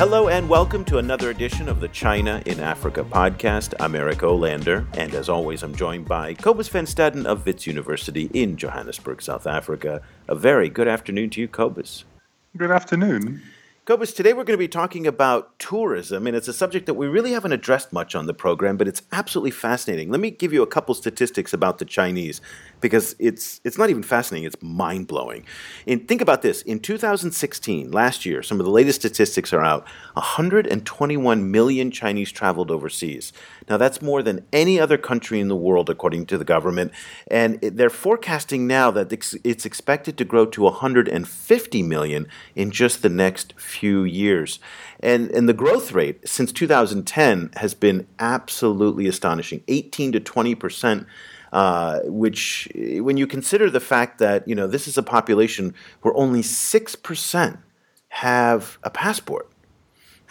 Hello and welcome to another edition of the China in Africa podcast. I'm Eric Olander, and as always, I'm joined by Cobus van Staden of Wits University in Johannesburg, South Africa. A very good afternoon to you, Cobus. Good afternoon. Cobus, today we're going to be talking about tourism, and it's a subject that we really haven't addressed much on the program, but it's absolutely fascinating. Let me give you a couple statistics about the Chinese because it's it's not even fascinating; it's mind blowing. And think about this: in 2016, last year, some of the latest statistics are out. 121 million Chinese traveled overseas. Now that's more than any other country in the world, according to the government, and they're forecasting now that it's expected to grow to 150 million in just the next few years. And and the growth rate since 2010 has been absolutely astonishing, 18 to 20 percent uh, which, when you consider the fact that you know this is a population where only six percent have a passport,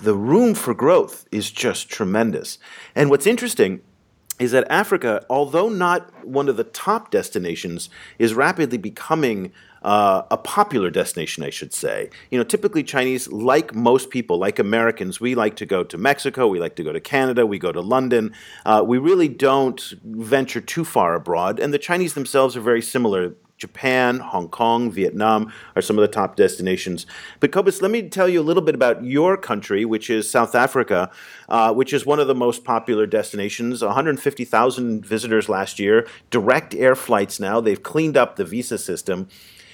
the room for growth is just tremendous. And what's interesting is that Africa, although not one of the top destinations, is rapidly becoming uh, a popular destination, I should say. You know, typically Chinese, like most people, like Americans, we like to go to Mexico, we like to go to Canada, we go to London. Uh, we really don't venture too far abroad, and the Chinese themselves are very similar. Japan, Hong Kong, Vietnam are some of the top destinations. But Cobus, let me tell you a little bit about your country, which is South Africa, uh, which is one of the most popular destinations. 150,000 visitors last year, direct air flights now. They've cleaned up the visa system.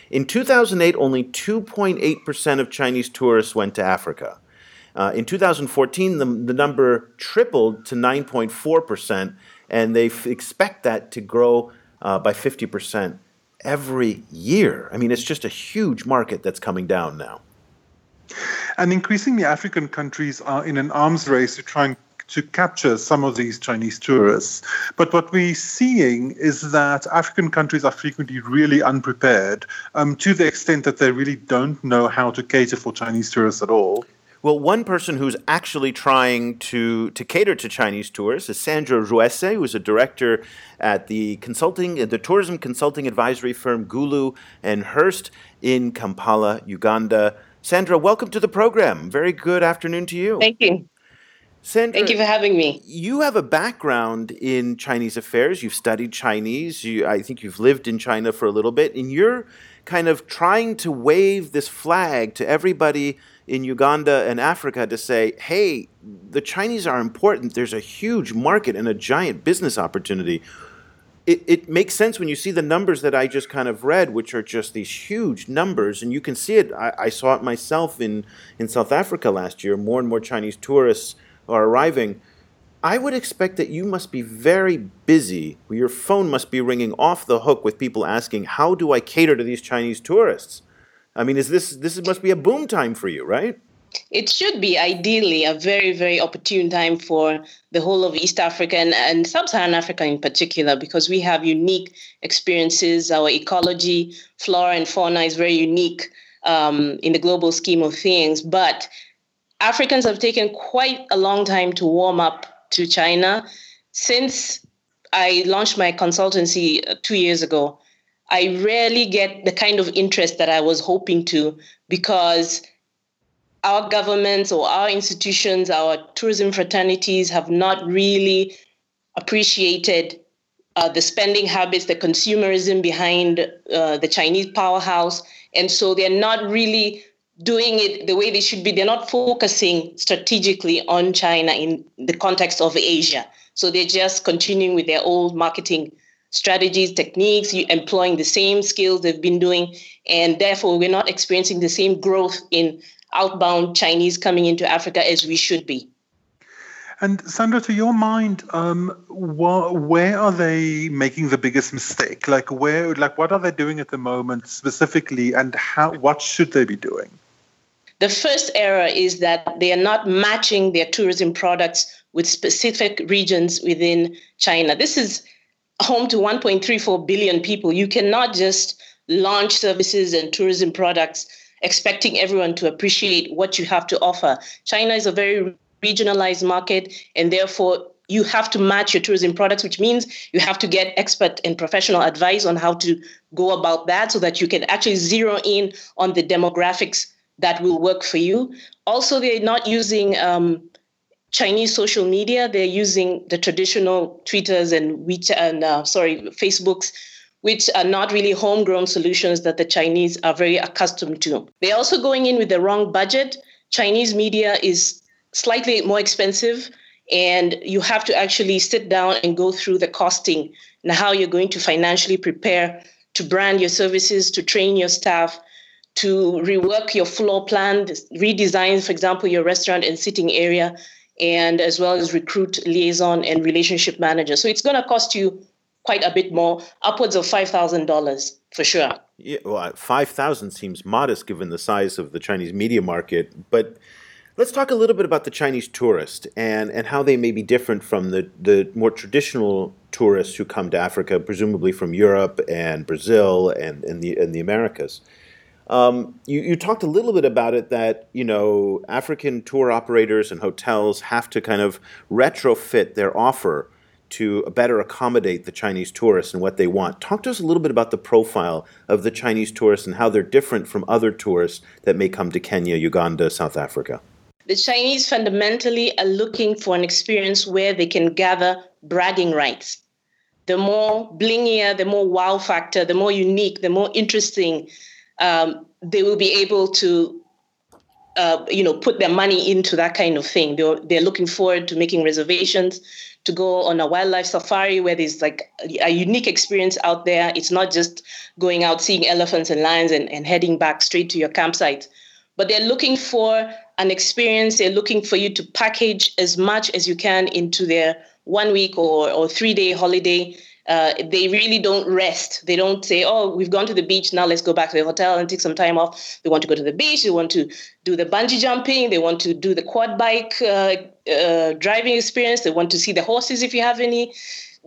In 2008, only 2.8% of Chinese tourists went to Africa. Uh, in 2014, the, the number tripled to 9.4%, and they f- expect that to grow uh, by 50% every year. I mean, it's just a huge market that's coming down now. And increasingly, African countries are in an arms race to try and to capture some of these Chinese tourists. But what we're seeing is that African countries are frequently really unprepared um, to the extent that they really don't know how to cater for Chinese tourists at all. Well, one person who's actually trying to, to cater to Chinese tourists is Sandra Rwese, who's a director at the consulting the tourism consulting advisory firm Gulu and Hirst in Kampala, Uganda. Sandra, welcome to the program. Very good afternoon to you. Thank you. Sandra, Thank you for having me. You have a background in Chinese affairs. You've studied Chinese. You, I think you've lived in China for a little bit, and you're kind of trying to wave this flag to everybody in Uganda and Africa to say, hey, the Chinese are important. There's a huge market and a giant business opportunity. It, it makes sense when you see the numbers that I just kind of read, which are just these huge numbers, and you can see it. I, I saw it myself in, in South Africa last year. More and more Chinese tourists are arriving, I would expect that you must be very busy. Your phone must be ringing off the hook with people asking, "How do I cater to these Chinese tourists?" I mean, is this this must be a boom time for you, right? It should be ideally a very, very opportune time for the whole of East Africa and, and Sub Saharan Africa in particular, because we have unique experiences. Our ecology, flora, and fauna is very unique um, in the global scheme of things. But Africans have taken quite a long time to warm up to China. Since I launched my consultancy uh, two years ago, I rarely get the kind of interest that I was hoping to because our governments or our institutions, our tourism fraternities have not really appreciated uh, the spending habits, the consumerism behind uh, the Chinese powerhouse. And so they're not really doing it the way they should be. They're not focusing strategically on China in the context of Asia. So they're just continuing with their old marketing strategies, techniques, employing the same skills they've been doing. And therefore, we're not experiencing the same growth in outbound Chinese coming into Africa as we should be. And Sandra, to your mind, um, wh- where are they making the biggest mistake? Like where, like what are they doing at the moment specifically, and how? What should they be doing? The first error is that they are not matching their tourism products with specific regions within China. This is home to 1.34 billion people. You cannot just launch services and tourism products expecting everyone to appreciate what you have to offer. China is a very regionalized market, and therefore you have to match your tourism products, which means you have to get expert and professional advice on how to go about that so that you can actually zero in on the demographics that will work for you. Also, they're not using um, Chinese social media. They're using the traditional Twitters and WeChat and uh, sorry Facebooks, which are not really homegrown solutions that the Chinese are very accustomed to. They're also going in with the wrong budget. Chinese media is slightly more expensive, and you have to actually sit down and go through the costing and how you're going to financially prepare to brand your services, to train your staff, to rework your floor plan, redesign, for example, your restaurant and sitting area, and as well as recruit liaison and relationship manager. So it's going to cost you quite a bit more, upwards of five thousand dollars for sure. Yeah, well, five thousand seems modest given the size of the Chinese media market, but. Let's talk a little bit about the Chinese tourist and, and how they may be different from the, the more traditional tourists who come to Africa, presumably from Europe and Brazil and, and, the, and the Americas. Um, you, you talked a little bit about it that you know African tour operators and hotels have to kind of retrofit their offer to better accommodate the Chinese tourists and what they want. Talk to us a little bit about the profile of the Chinese tourists and how they're different from other tourists that may come to Kenya, Uganda, South Africa. The Chinese fundamentally are looking for an experience where they can gather bragging rights. The more blingier, the more wow factor, the more unique, the more interesting um, they will be able to uh, you know put their money into that kind of thing. They're, they're looking forward to making reservations to go on a wildlife safari where there's like a unique experience out there. It's not just going out seeing elephants and lions and, and heading back straight to your campsite. But they're looking for an experience. They're looking for you to package as much as you can into their one week or, or three day holiday uh, they really don't rest. They don't say, "Oh, we've gone to the beach. Now let's go back to the hotel and take some time off." They want to go to the beach. They want to do the bungee jumping. They want to do the quad bike uh, uh, driving experience. They want to see the horses if you have any.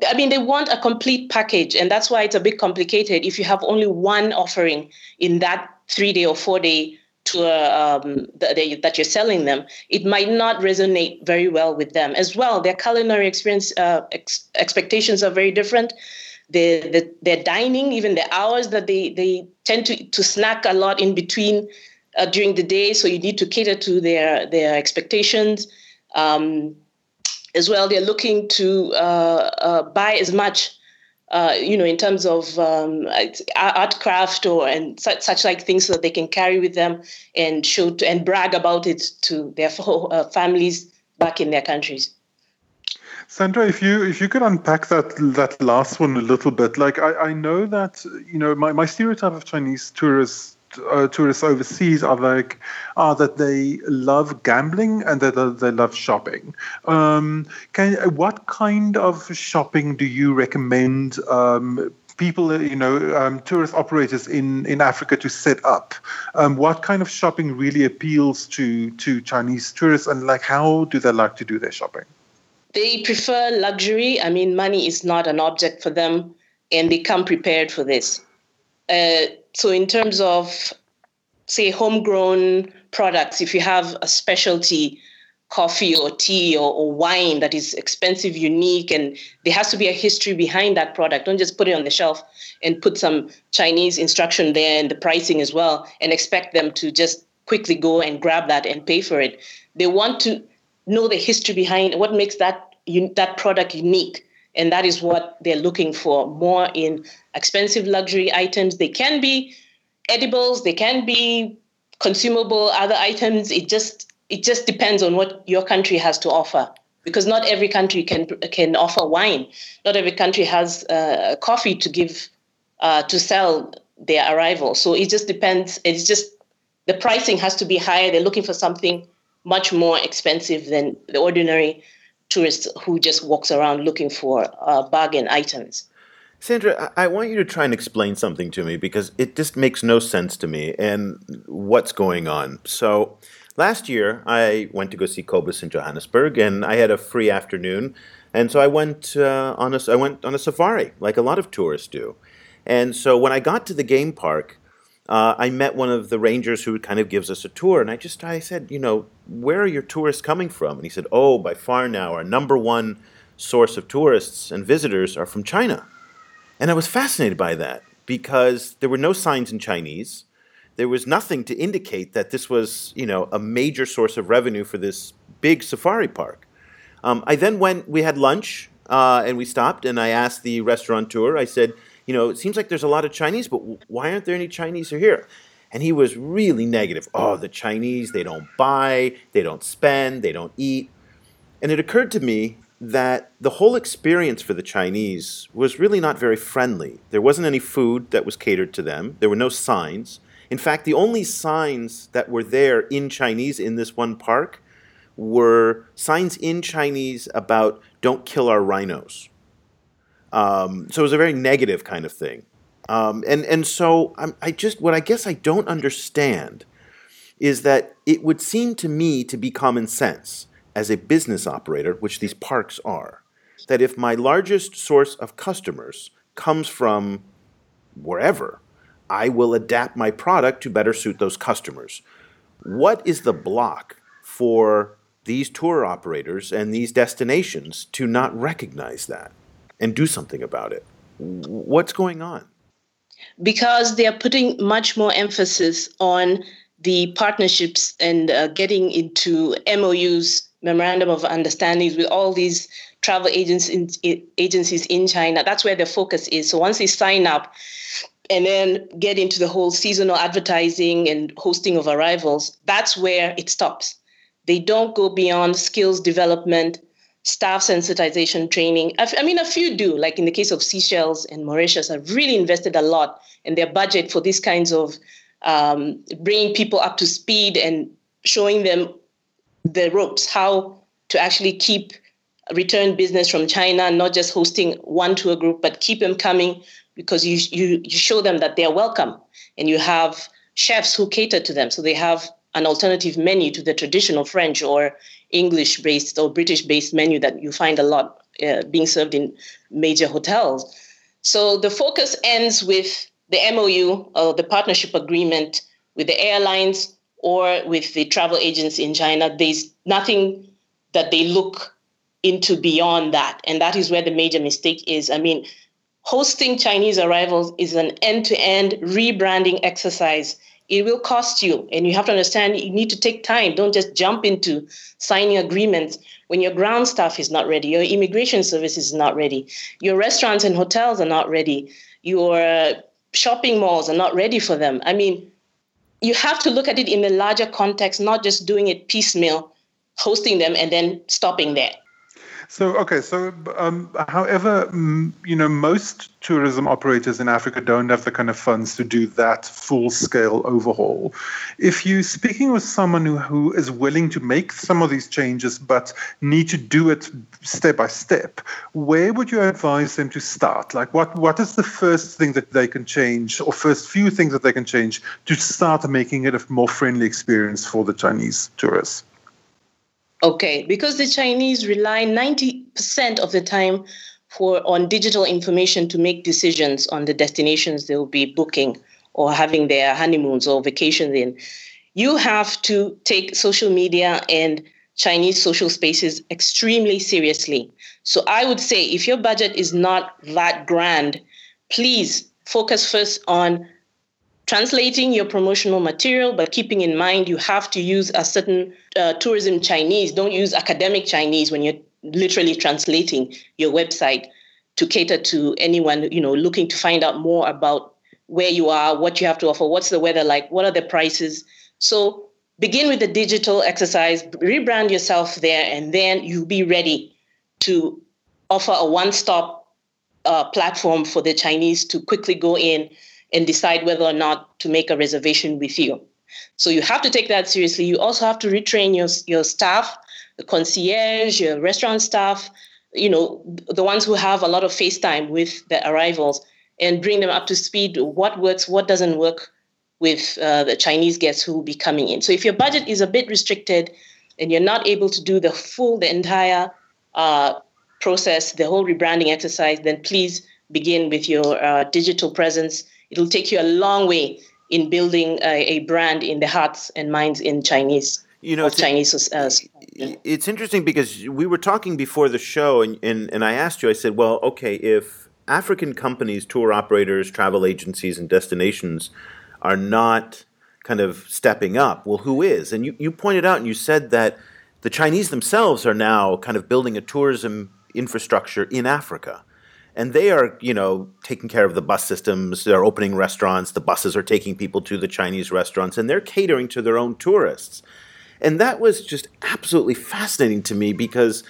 I mean, they want a complete package, and that's why it's a bit complicated if you have only one offering in that three day or four day tour um, that, that, you're selling them, it might not resonate very well with them as well. Their culinary experience uh, ex- expectations are very different. The, the, their dining, even the hours that they, they tend to, to snack a lot in between uh, during the day, so you need to cater to their their expectations. Um, as well, they're looking to uh, uh buy as much uh, you know, in terms of um, art craft or and such, such like things so that they can carry with them and show to, and brag about it to their uh, families back in their countries. Sandra, if you if you could unpack that that last one a little bit, like I, I know that you know my, my stereotype of Chinese tourists uh, tourists overseas are like are that they love gambling and that they love shopping. Um, can what kind of shopping do you recommend? Um, people, you know, um, tourist operators in, in Africa to set up. Um, what kind of shopping really appeals to to Chinese tourists, and like how do they like to do their shopping? They prefer luxury. I mean, money is not an object for them, and they come prepared for this. Uh, so in terms of say homegrown products, if you have a specialty coffee or tea or, or, wine that is expensive, unique, and there has to be a history behind that product. Don't just put it on the shelf and put some Chinese instruction there and the pricing as well and expect them to just quickly go and grab that and pay for it. They want to know the history behind what makes that that product unique and that is what they're looking for more in expensive luxury items. They can be edibles, they can be consumable other items. It just it just depends on what your country has to offer because not every country can can offer wine. Not every country has uh, coffee to give uh, to sell their arrival. So it just depends. It's just the pricing has to be higher. They're looking for something much more expensive than the ordinary tourist who just walks around looking for uh, bargain items. Sandra, I want you to try and explain something to me because it just makes no sense to me and what's going on. So, last year I went to go see Cobus in Johannesburg, and I had a free afternoon, and so I went uh, on a I went on a safari like a lot of tourists do. And so when I got to the game park, uh, I met one of the rangers who kind of gives us a tour, and I just I said, you know, where are your tourists coming from? And he said, oh, by far now, our number one source of tourists and visitors are from China. And I was fascinated by that because there were no signs in Chinese. there was nothing to indicate that this was, you know, a major source of revenue for this big safari park. Um, I then went, we had lunch, uh, and we stopped, and I asked the restaurateur, I said, you know, it seems like there's a lot of Chinese, but why aren't there any Chinese here? And he was really negative. Oh, the Chinese, they don't buy, they don't spend, they don't eat. And it occurred to me that the whole experience for the Chinese was really not very friendly. There wasn't any food that was catered to them, there were no signs. In fact, the only signs that were there in Chinese in this one park were signs in Chinese about don't kill our rhinos. Um, so it was a very negative kind of thing. Um, and, and so I'm, I just, what I guess I don't understand is that it would seem to me to be common sense as a business operator, which these parks are, that if my largest source of customers comes from wherever, I will adapt my product to better suit those customers. What is the block for these tour operators and these destinations to not recognize that and do something about it. What's going on? Because they are putting much more emphasis on the partnerships and uh, getting into MOUs, memorandum of understandings with all these travel agencies in, agencies in China. That's where the focus is. So once they sign up and then get into the whole seasonal advertising and hosting of arrivals, that's where it stops. They don't go beyond skills development, staff sensitization training. I mean, a few do, like in the case of Seychelles and Mauritius, have really invested a lot in their budget for these kinds of um, bringing people up to speed and showing them the ropes, how to actually keep return business from China, not just hosting one tour group, but keep them coming because you, you, you show them that they're welcome and you have chefs who cater to them. So they have an alternative menu to the traditional French or English based or British based menu that you find a lot uh, being served in major hotels. So the focus ends with the MOU or the partnership agreement with the airlines or with the travel agents in China. There's nothing that they look into beyond that. And that is where the major mistake is. I mean, hosting Chinese arrivals is an end to end rebranding exercise it will cost you. And you have to understand you need to take time. Don't just jump into signing agreements when your ground staff is not ready your immigration service is not ready your restaurants and hotels are not ready your uh, shopping malls are not ready for them. I mean you have to look at it in the larger context not just doing it piecemeal hosting them and then stopping there so okay, so um, however, you know, most tourism operators in Africa don't have the kind of funds to do that full-scale overhaul. If you're speaking with someone who, who is willing to make some of these changes but need to do it step by step, where would you advise them to start? Like, what what is the first thing that they can change, or first few things that they can change to start making it a more friendly experience for the Chinese tourists? Okay, because the Chinese rely 90% of the time for on digital information to make decisions on the destinations they'll be booking or having their honeymoons or vacations in. You have to take social media and Chinese social spaces extremely seriously. So I would say if your budget is not that grand, please focus first on translating your promotional material, but keeping in mind you have to use a certain uh, tourism Chinese. Don't use academic Chinese when you're literally translating your website to cater to anyone you know looking to find out more about where you are, what you have to offer, what's the weather like, what are the prices. So begin with the digital exercise, rebrand yourself there, and then you'll be ready to offer a one-stop uh, platform for the Chinese to quickly go in and decide whether or not to make a reservation with you. So you have to take that seriously. You also have to retrain your, your staff, the concierge, your restaurant staff, you know, the ones who have a lot of face time with the arrivals and bring them up to speed what works, what doesn't work with uh, the Chinese guests who will be coming in. So if your budget is a bit restricted and you're not able to do the full, the entire uh, process, the whole rebranding exercise, then please begin with your uh, digital presence it'll take you a long way in building a, a brand in the hearts and minds in Chinese. You know, Chinese. Uh, it's interesting because we were talking before the show, and, and, and I asked you. I said, "Well, okay, if African companies, tour operators, travel agencies, and destinations are not kind of stepping up. Well, who is? And you, you pointed out and you said that the Chinese themselves are now kind of building a tourism infrastructure in Africa. And they are, you know, taking care of the bus systems. They're opening restaurants. The buses are taking people to the Chinese restaurants, and they're catering to their own tourists. And that was just absolutely fascinating to me because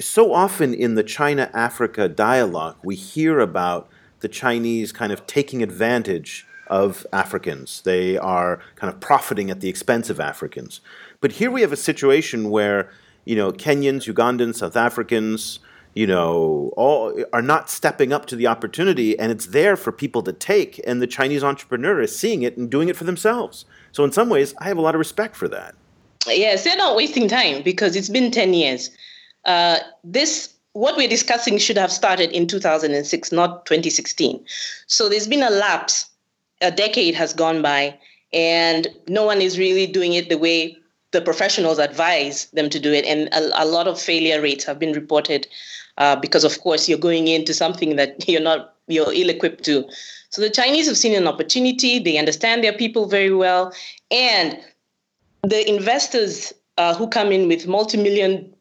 so often in the China Africa dialogue, we hear about the Chinese kind of taking advantage of Africans. They are kind of profiting at the expense of Africans. But here we have a situation where, you know, Kenyans, Ugandans, South Africans, you know, all are not stepping up to the opportunity and it's there for people to take and the Chinese entrepreneur is seeing it and doing it for themselves. So in some ways, I have a lot of respect for that. Yes, they're not wasting time because it's been 10 years. Uh, this what we're discussing should have started in 2006, not 2016. So there's been a lapse. A decade has gone by, and no one is really doing it the way the professionals advise them to do it. And a, a lot of failure rates have been reported uh, because, of course, you're going into something that you're not you're ill-equipped to. So the Chinese have seen an opportunity. They understand their people very well, and the investors uh, who come in with multi-million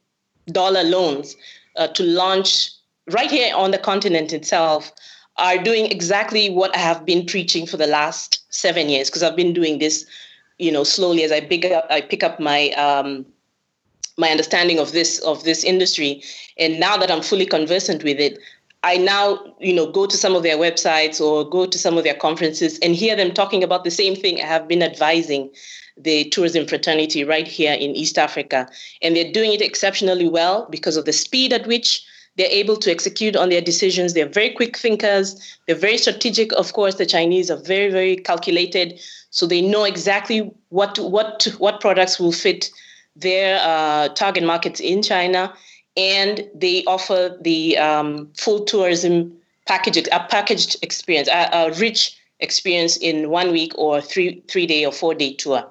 dollar loans uh, to launch right here on the continent itself are doing exactly what I have been preaching for the last seven years because I've been doing this, you know, slowly as I pick up I pick up my um, my understanding of this of this industry, and now that I'm fully conversant with it, I now you know go to some of their websites or go to some of their conferences and hear them talking about the same thing I have been advising the tourism fraternity right here in East Africa. And they're doing it exceptionally well because of the speed at which they're able to execute on their decisions. They're very quick thinkers. They're very strategic. Of course, the Chinese are very, very calculated. So they know exactly what what what products will fit their uh, target markets in China, and they offer the um, full tourism package, a packaged experience, a, a rich experience in one week or three three day or four day tour.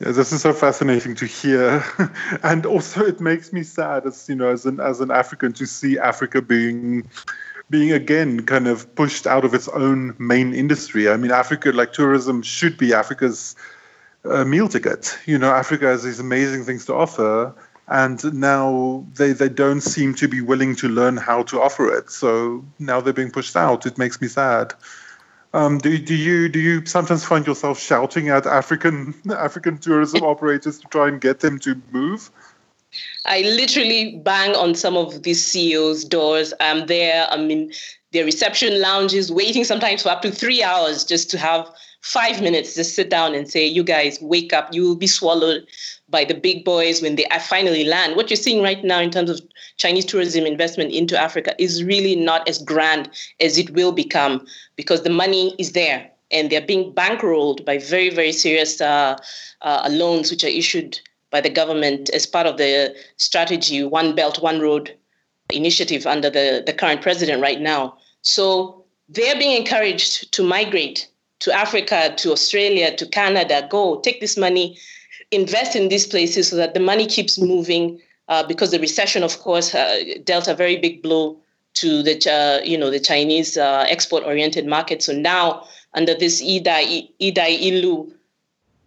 Yeah, this is so fascinating to hear, and also it makes me sad as you know as an as an African to see Africa being being again kind of pushed out of its own main industry. I mean, Africa like tourism should be Africa's uh, meal ticket. You know, Africa has these amazing things to offer, and now they they don't seem to be willing to learn how to offer it. So now they're being pushed out. It makes me sad. Um, do, do you do you sometimes find yourself shouting at African African tourism operators to try and get them to move? I literally bang on some of these CEOs' doors. I'm there. I'm in their reception lounges, waiting sometimes for up to three hours just to have five minutes to sit down and say, "You guys, wake up! You will be swallowed by the big boys when they finally land." What you're seeing right now in terms of Chinese tourism investment into Africa is really not as grand as it will become because the money is there and they're being bankrolled by very, very serious uh, uh, loans which are issued by the government as part of the strategy One Belt, One Road initiative under the, the current president right now. So they're being encouraged to migrate to Africa, to Australia, to Canada, go take this money, invest in these places so that the money keeps moving uh, because the recession, of course, uh, dealt a very big blow to the uh, you know the Chinese uh, export-oriented market. So now, under this Yidai Yidai Yilu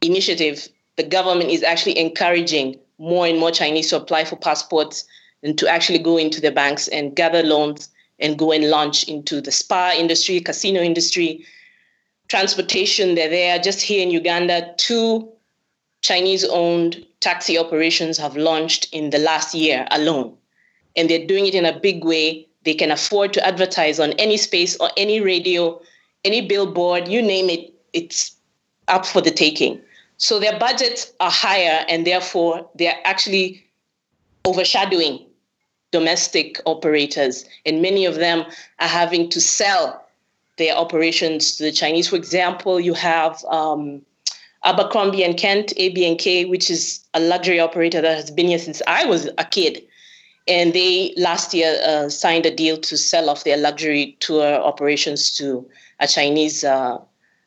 initiative, the government is actually encouraging more and more Chinese to apply for passports and to actually go into the banks and gather loans and go and launch into the spa industry, casino industry, transportation. They're there just here in Uganda. Two Chinese owned taxi operations have launched in the last year alone. And they're doing it in a big way. They can afford to advertise on any space or any radio, any billboard, you name it, it's up for the taking. So their budgets are higher, and therefore they're actually overshadowing domestic operators. And many of them are having to sell their operations to the Chinese. For example, you have um, Abercrombie and Kent, AB&K, which is a luxury operator that has been here since I was a kid. And they last year uh, signed a deal to sell off their luxury tour operations to a Chinese uh,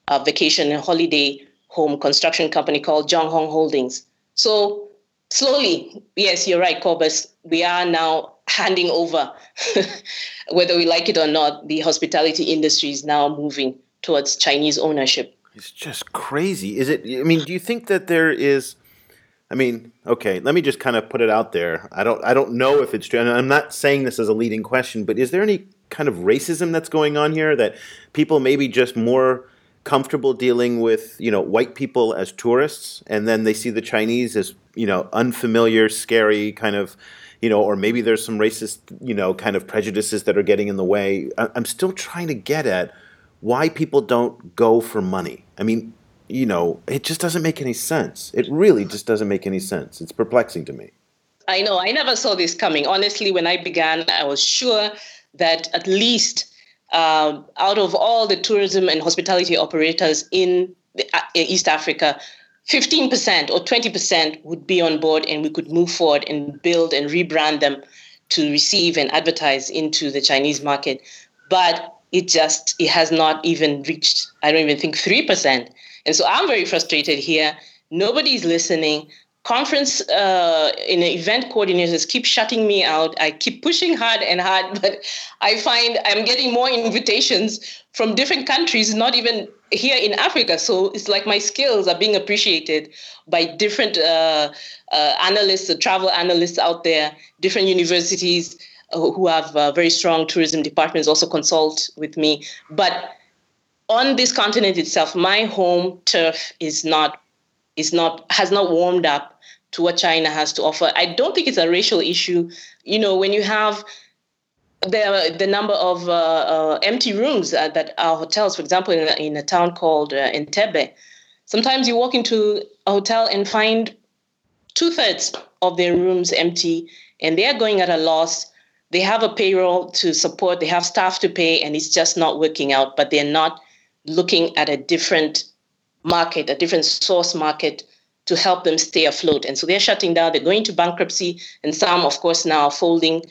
uh, vacation and holiday home construction company called Zhonghong Holdings. So slowly, yes, you're right, Cobus. We are now handing over, whether we like it or not, the hospitality industry is now moving towards Chinese ownership. It's just crazy. Is it? I mean, do you think that there is? I mean, okay, let me just kind of put it out there. I don't, I don't know if it's true. And I'm not saying this as a leading question, but is there any kind of racism that's going on here that people maybe just more comfortable dealing with, you know, white people as tourists, and then they see the Chinese as, you know, unfamiliar, scary kind of, you know, or maybe there's some racist, you know, kind of prejudices that are getting in the way. I'm still trying to get at why people don't go for money. I mean, you know, it just doesn't make any sense. It really just doesn't make any sense. It's perplexing to me. I know. I never saw this coming. Honestly, when I began, I was sure that at least um, out of all the tourism and hospitality operators in the, uh, East Africa, 15% or 20% would be on board and we could move forward and build and rebrand them to receive and advertise into the Chinese market. But it just it has not even reached, I don't even think 3%. And so I'm very frustrated here. Nobody's listening. Conference uh, in event coordinators keep shutting me out. I keep pushing hard and hard, but I find I'm getting more invitations from different countries, not even here in Africa. So it's like my skills are being appreciated by different uh, uh, analysts, travel analysts out there, different universities uh, who have uh, very strong tourism departments also consult with me. But on this continent itself, my home turf is not is not has not warmed up to what China has to offer. I don't think it's a racial issue. You know, when you have the the number of uh, uh, empty rooms uh, that are hotels, for example, in a, in a town called uh, Entebbe, sometimes you walk into a hotel and find two thirds of their rooms empty, and they are going at a loss. They have a payroll to support, they have staff to pay, and it's just not working out. But they're not looking at a different market, a different source market to help them stay afloat. And so they're shutting down, they're going to bankruptcy, and some, of course, now folding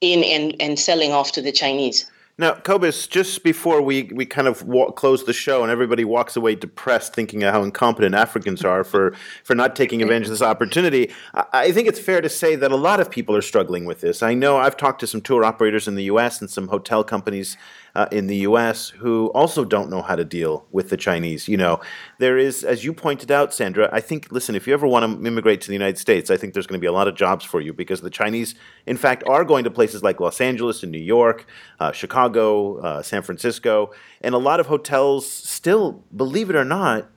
in and, and selling off to the Chinese. Now, Cobus, just before we, we kind of walk, close the show and everybody walks away depressed thinking how incompetent Africans are for, for not taking advantage of this opportunity, I, I think it's fair to say that a lot of people are struggling with this. I know I've talked to some tour operators in the U.S. and some hotel companies uh, in the U.S. who also don't know how to deal with the Chinese. You know, there is, as you pointed out, Sandra. I think, listen, if you ever want to immigrate to the United States, I think there's going to be a lot of jobs for you because the Chinese, in fact, are going to places like Los Angeles and New York, uh, Chicago, uh, San Francisco, and a lot of hotels still, believe it or not,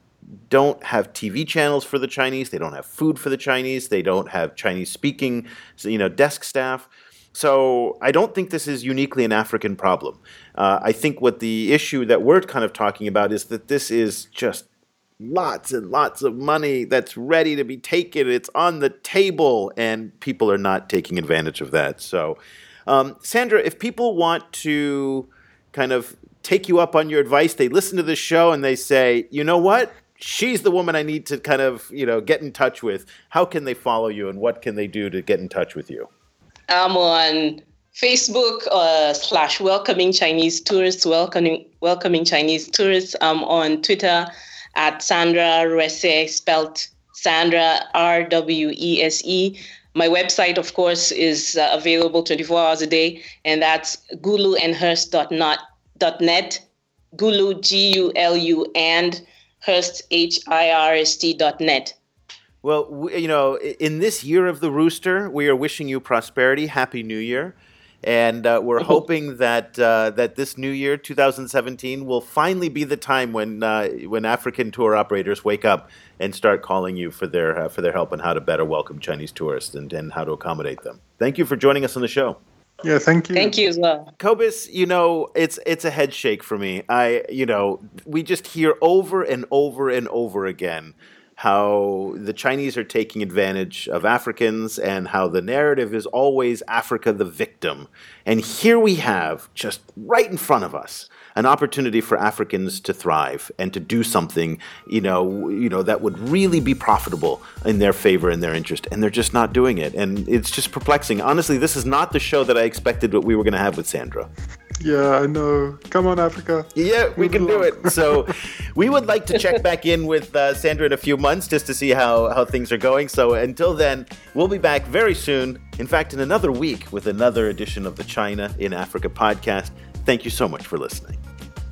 don't have TV channels for the Chinese. They don't have food for the Chinese. They don't have Chinese speaking, you know, desk staff. So I don't think this is uniquely an African problem. Uh, I think what the issue that we're kind of talking about is that this is just lots and lots of money that's ready to be taken. It's on the table, and people are not taking advantage of that. So, um, Sandra, if people want to kind of take you up on your advice, they listen to this show and they say, you know what? She's the woman I need to kind of, you know, get in touch with. How can they follow you and what can they do to get in touch with you? I'm on Facebook uh, slash welcoming Chinese tourists, welcoming welcoming Chinese tourists. I'm on Twitter at Sandra Rwese, spelled Sandra R W E S E. My website, of course, is uh, available 24 hours a day, and that's guluandhirst.net, gulu, G U L U, and Hearst Hirst, H I R S T dot net. Well, you know, in this year of the rooster, we are wishing you prosperity. Happy New Year. And uh, we're hoping that uh, that this new year, 2017, will finally be the time when uh, when African tour operators wake up and start calling you for their uh, for their help on how to better welcome Chinese tourists and, and how to accommodate them. Thank you for joining us on the show. Yeah, thank you. Thank you as well. Cobus, you know, it's it's a head shake for me. I, you know, we just hear over and over and over again how the Chinese are taking advantage of Africans and how the narrative is always Africa the victim. And here we have, just right in front of us, an opportunity for Africans to thrive and to do something, you know, you know, that would really be profitable in their favor and their interest, and they're just not doing it. And it's just perplexing. Honestly, this is not the show that I expected what we were going to have with Sandra. Yeah, I know. Come on, Africa. Yeah, we can do it. So, we would like to check back in with uh, Sandra in a few months just to see how, how things are going. So, until then, we'll be back very soon. In fact, in another week with another edition of the China in Africa podcast. Thank you so much for listening.